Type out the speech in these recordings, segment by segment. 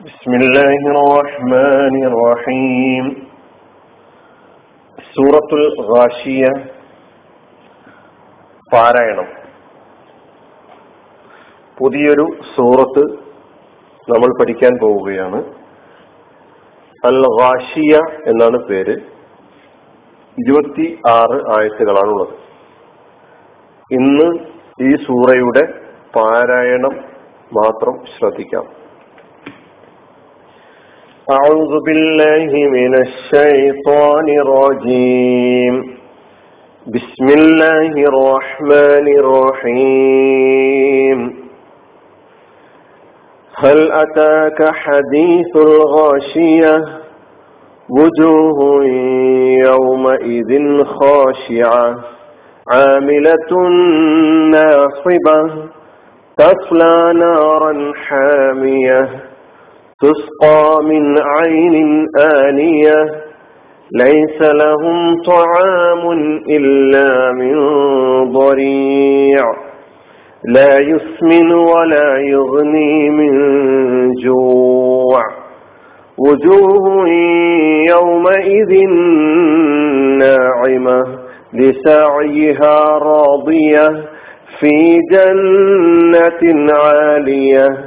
بسم الله الرحمن الرحيم സൂറത്തുൽ ഗാഷിയ പാരായണം പുതിയൊരു സൂറത്ത് നമ്മൾ പഠിക്കാൻ പോവുകയാണ് അൽ ഗാഷിയ എന്നാണ് പേര് ഇരുപത്തി ആറ് ആയത്തുകളാണുള്ളത് ഇന്ന് ഈ സൂറയുടെ പാരായണം മാത്രം ശ്രദ്ധിക്കാം أعوذ بالله من الشيطان الرجيم. بسم الله الرحمن الرحيم. هل أتاك حديث الغاشية؟ وجوه يومئذ خاشعة عاملة ناصبة تصلى نارا حامية. تسقى من عين آنية ليس لهم طعام إلا من ضريع. لا يسمن ولا يغني من جوع. وجوه يومئذ ناعمة لسعيها راضية في جنة عالية.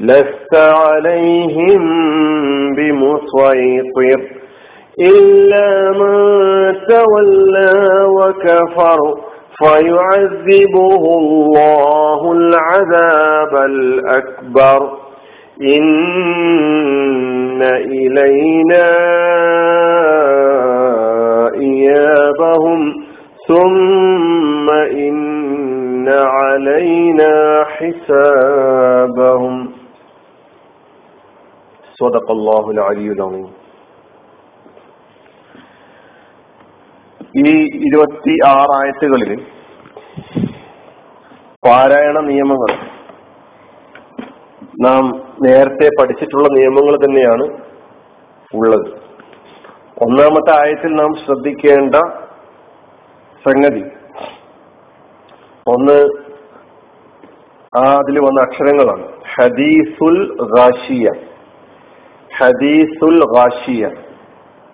لست عليهم بمسيطر إلا من تولى وكفر فيعذبه الله العذاب الأكبر. إن إلينا إيابهم. ثم إن علينا حسابهم. ഈ ഇരുപത്തി ആറായത്തുകളിൽ പാരായണ നിയമങ്ങൾ നാം നേരത്തെ പഠിച്ചിട്ടുള്ള നിയമങ്ങൾ തന്നെയാണ് ഉള്ളത്. ഒന്നാമത്തെ ആയത്തിൽ നാം ശ്രദ്ധിക്കേണ്ട സംഗതി ഒന്ന് ആ അതിൽ വന്ന അക്ഷരങ്ങളാണ്. ഹദീസുൽ റാഷിയ. ഹദീസുൽ റാഷിയ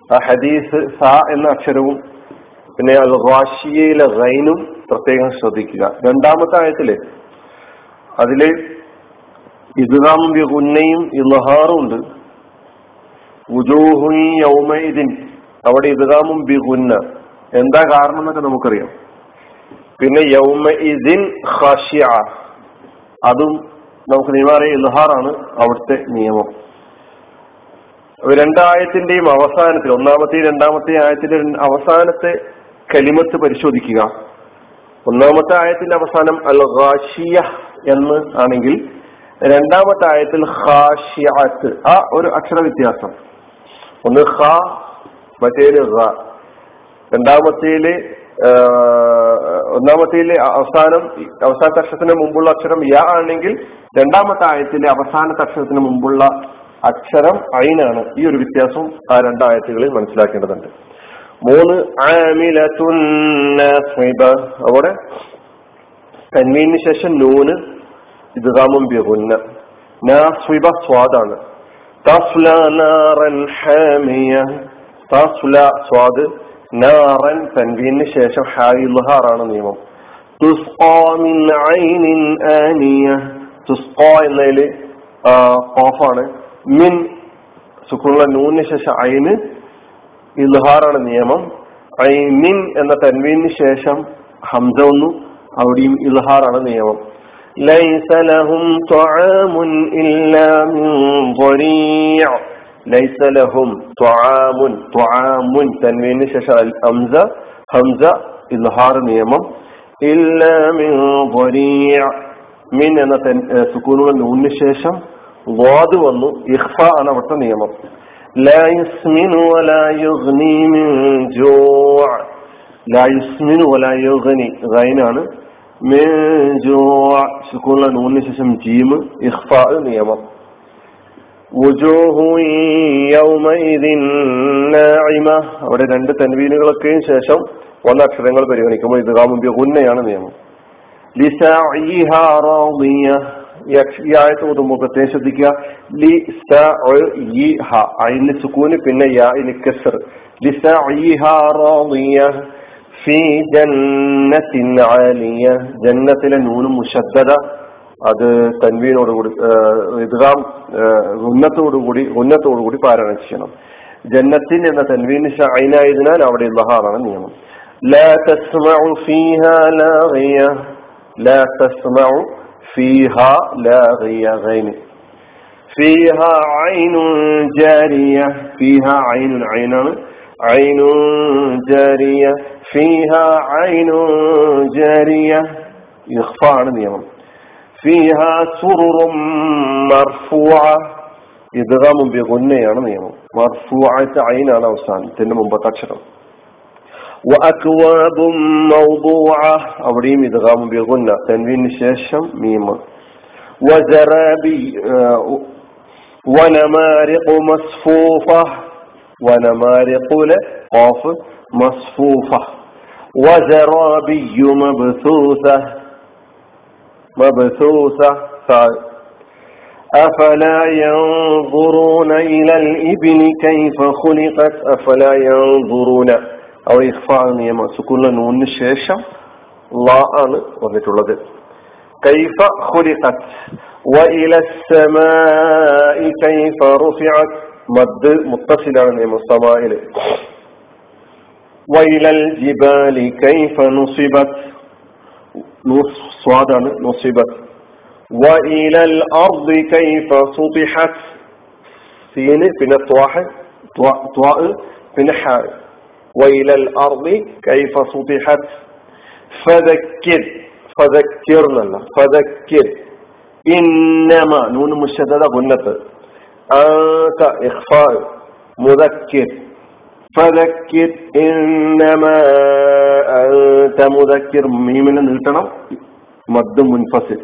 ആ ഹദീസ് സ എന്ന അക്ഷരവും പിന്നെ അൽ റാഷിയയിലെ റൈനും പ്രത്യേകം ശ്രദ്ധിക്കുക. രണ്ടാമത്തെ ആയത്തിൽ അതിൽ ഇദ്ഗാമും ഉന്നയും ഇലഹാറും ഉണ്ട് ഉജൂഹുൻ യൗമൈദിൻ അവിടെ ഇദ്ഗാമും ബിഗുന്ന എന്താ കാരണം എന്നൊക്കെ നമുക്കറിയാം. പിന്നെ യൗമഇദിൻ ഖാഷിയ അതും നമുക്ക് നിയമറിയ ഇൽഹാറാണ് അവിടുത്തെ നിയമം. രണ്ടായത്തിന്റെയും അവസാനത്തിൽ ഒന്നാമത്തെയും രണ്ടാമത്തെയും ആയത്തിന്റെ അവസാനത്തെ കലിമത്ത് പരിശോധിക്കുക. ഒന്നാമത്തെ ആയത്തിന്റെ അവസാനം അൽ റാഷിയ എന്ന് ആണെങ്കിൽ രണ്ടാമത്തെ ആയത്തിൽ ഹാഷിയാത്ത് ആ ഒരു അക്ഷര വ്യത്യാസം. ഒന്ന് ഹ മറ്റേൽ രണ്ടാമത്തേൽ ഒന്നാമത്തേൽ അവസാനം അവസാനത്തെ അക്ഷരത്തിന് മുമ്പുള്ള അക്ഷരം യ ആണെങ്കിൽ രണ്ടാമത്തെ ആയത്തിലെ അവസാനത്തെ അക്ഷരത്തിന് മുമ്പുള്ള അക്ഷരം ഐനാണ് ഈ ഒരു വ്യത്യാസം ആ രണ്ടായത്തുകളിൽ മനസ്സിലാക്കേണ്ടതുണ്ട്. മൂന്ന് അവിടെ തന്മീന് ശേഷം നൂന് ഇദ്ഗാമും ബിഹുന്ന നാസ്വിബ സ്വാദാണ്. സ്വാദ് നാറൻ തൻവീന് ശേഷം ഹായിഹാറാണ് നിയമം. തുസ്ഖാ മിൻ ഐനിൻ ആനിയ. തുസ്ഖാ എന്നതിൽ ഖാഫാണ് മിൻ സുഖമുള്ള നൂന് ശേഷം അയിന് ഇൽഹാറാണ് നിയമം മിൻ എന്ന തൻവീന് ശേഷം ഹംസ ഒന്നു അവിടെയും ഇൽഹാറാണ് നിയമം ليس لهم طعام إلا من ضريع ليس لهم طعام طعام تنوين ششاء الأمزة همزة إظهار നിയമം إلا من ضريع من എന്ന സുക്കൂനുള്ള നൂന്നിന് ശേഷം വാദ് വന്നു ഇഹ്ഫ ആണ് അവിടുത്തെ നിയമം. ാണ് നൂലിന് ശേഷം ജീമ് ഇഹ്ഫ നിയമം. അവിടെ രണ്ട് തൻവീനുകളൊക്കെയും ശേഷം വന്ന അക്ഷരങ്ങൾ പരിഗണിക്കുമ്പോൾ ഇത് കാമുമ്പ ഉന്നയാണ് നിയമം ഈ ആയത്ത് ഓതുമ്പോൾ പ്രത്യേകം ശ്രദ്ധിക്കുക ലി സ സുക്കൂന് പിന്നെ യാ ഇനി കസർ ലിസ ഫീ ജന്നത്തിൻ ആലിയ ജന്നത്തിലെ നൂനും മുഷദ്ദത അത് തൻവീനോടുകൂടി ഇദ്ഗാം ഉന്നത്തോടുകൂടി ഉന്നത്തോടുകൂടി പാരായണം ചെയ്യണം ജന്നത്തിൻ എന്ന തൻവീന് ഷൈനായതിനാൽ അവിടെ ഇല്ലഹാറാണ് നിയമം لا تسمع فيها لاغية لا تسمع فيها لاغيين فيها عين جارية فيها عين عين عين جارية فيها عين جارية. يخفى عن اليمن. فيها سرر مرفوعة. إدغام بغنية مرفوعة عين على وسان تنم بطاشرة وأكواب موضوعة. أوريم إدغام بغنة تنوين الشاشم ميم وزرابي آه، ونمارق مصفوفة. ونمارق قاف مصفوفة. وزرابي مبثوثة. مبثوثة. أفلا ينظرون إلى الإبن كيف خلقت؟ أفلا ينظرون أو إخفاء നിയമ സുക്കുള്ള നൂന്നിന് ശേഷം ലാ ആണ് വന്നിട്ടുള്ളത് كيف خلقت وإلى السماء كيف رفعت മദ് മുത്തസിലാണ് നിയമം സമായില് വൈലൽ ജിബാലി കൈഫ നുസിബത് സ്വാദാണ് നുസിബത് വൈലൽ അർദി കൈഫ സുതിഹത് സീന് പിന്നെ ത്വാഹ് ത്വാഹ് പിന്നെ ഹാ وإلى الأرض كيف سطحت. فذكر فذكرنا فذكر. إنما نون مشددة قلنا. أنت إخفاء مذكر. فذكر إنما أنت مذكر. ميمنا نلتنا مد منفصل.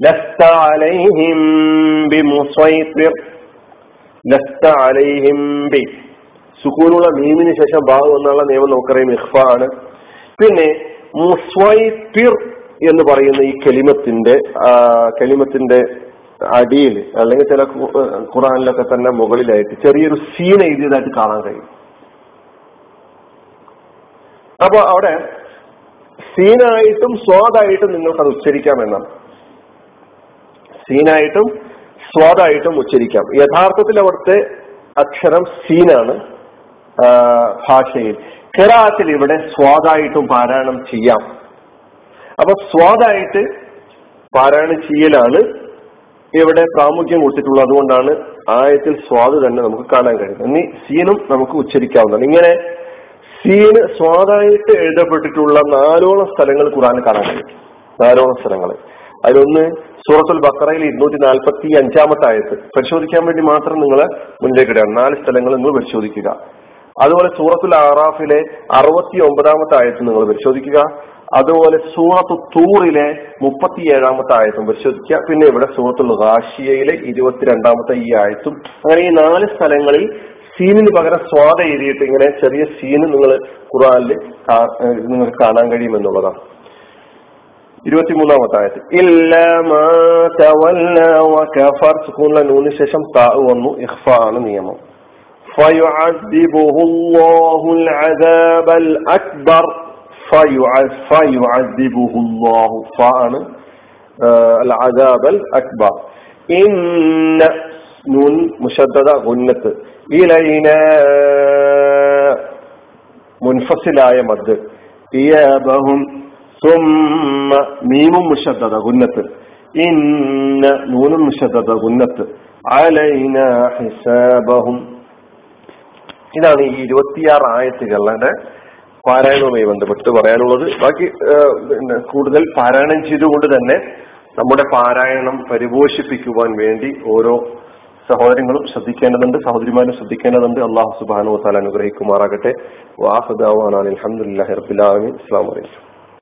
لست عليهم بمسيطر. لست عليهم بمسيطر സുക്കൂനുള്ള മീമിന് ശേഷം ഭാഗം എന്നുള്ള നിയമം നമുക്കറിയാം ഇഹ്ഫ ആണ് പിന്നെ മുസ്വൈത്തിർ എന്ന് പറയുന്ന ഈ കലിമത്തിന്റെ കെലിമത്തിന്റെ അടിയിൽ അല്ലെങ്കിൽ ചില ഖുറാനിലൊക്കെ തന്നെ മുകളിലായിട്ട് ചെറിയൊരു സീൻ എഴുതിയതായിട്ട് കാണാൻ കഴിയും. അപ്പൊ അവിടെ സീനായിട്ടും സ്വാദായിട്ടും നിങ്ങൾക്ക് അത് ഉച്ചരിക്കാം എന്നാണ്. സീനായിട്ടും സ്വാദായിട്ടും ഉച്ചരിക്കാം. യഥാർത്ഥത്തിൽ അവിടുത്തെ അക്ഷരം സീനാണ്. ഭാഷയിൽ. ഖിറാത്തിൽ ഇവിടെ സ്വാദായിട്ടും പാരായണം ചെയ്യാം. അപ്പൊ സ്വാദായിട്ട് പാരായണം ചെയ്യലാണ് ഇവിടെ പ്രാമുഖ്യം കൊടുത്തിട്ടുള്ളത്. അതുകൊണ്ടാണ് ആയത്തിൽ സ്വാദ് തന്നെ നമുക്ക് കാണാൻ കഴിയുന്നത്. ഇനി സീനും നമുക്ക് ഉച്ചരിക്കാവുന്നതാണ്. ഇങ്ങനെ സീന് സ്വാദായിട്ട് എഴുതപ്പെട്ടിട്ടുള്ള നാലോളം സ്ഥലങ്ങൾ ഖുറാൻ കാണാൻ കഴിയും. നാലോളം സ്ഥലങ്ങൾ. അതിലൊന്ന് സൂറത്തുൽ ബക്കറയിൽ ഇരുന്നൂറ്റി നാൽപ്പത്തി അഞ്ചാമത്തെ ആയത്ത്. പരിശോധിക്കാൻ വേണ്ടി മാത്രം നിങ്ങൾ മുന്നിലേക്ക് ഇടാം നാല് സ്ഥലങ്ങൾ നിങ്ങൾ പരിശോധിക്കുക. അതുപോലെ സൂറത്തുൽ ആറാഫിലെ അറുപത്തി ഒമ്പതാമത്തെ ആയത്ത് നിങ്ങൾ പരിശോധിക്കുക. അതുപോലെ സൂറത്ത് തൂറിലെ മുപ്പത്തി ഏഴാമത്തെ ആയത്തും പരിശോധിക്കുക. പിന്നെ ഇവിടെ സൂറത്തുൽ റാഷിയയിലെ ഇരുപത്തിരണ്ടാമത്തെ ഈ ആയത്തും. അങ്ങനെ ഈ നാല് സ്ഥലങ്ങളിൽ സീനിന് പകരം സ്വാദ എഴുതിയിട്ട് ഇങ്ങനെ ചെറിയ സീന് നിങ്ങൾ ഖുറാനിൽ നിങ്ങൾക്ക് കാണാൻ കഴിയുമെന്നുള്ളതാണ്. ഇരുപത്തിമൂന്നാമത്തെ ആയത്ത്. സുക്കൂണിലെ നൂന് ശേഷം താ വന്നു. ഇഹ്ഫ ആണ് നിയമം. فيعذبه الله العذاب الأكبر فيعذبه الله فأنا العذاب الأكبر إن نون مشددة غنة إلينا മുൻഫസിലായ മദ് ഇയബഹും സുമ്മ മീമും മുഷദ്ദത ഗുന്നത്ത് ഇന്ന നൂനും മുഷദ്ദത ഗുന്നത്ത് അലൈന ഹിസാബഹും ഇതാണ് ഈ ഇരുപത്തിയാറ് ആയത്തുകളുടെ പാരായണവുമായി ബന്ധപ്പെട്ട് പറയാനുള്ളത്. ബാക്കി കൂടുതൽ പാരായണം ചെയ്തുകൊണ്ട് തന്നെ നമ്മുടെ പാരായണം പരിപോഷിപ്പിക്കുവാൻ വേണ്ടി ഓരോ സഹോദരങ്ങളും ശ്രദ്ധിക്കേണ്ടതുണ്ട് സഹോദരിമാരും ശ്രദ്ധിക്കേണ്ടതുണ്ട്. അള്ളാഹു സുബാനു താല അനുഗ്രഹിക്കുമാറാകട്ടെ. വാഹദാൻ അലഹമുല്ലാ ഹർബുലാമി ഇസ്ലാം വലൈക്കും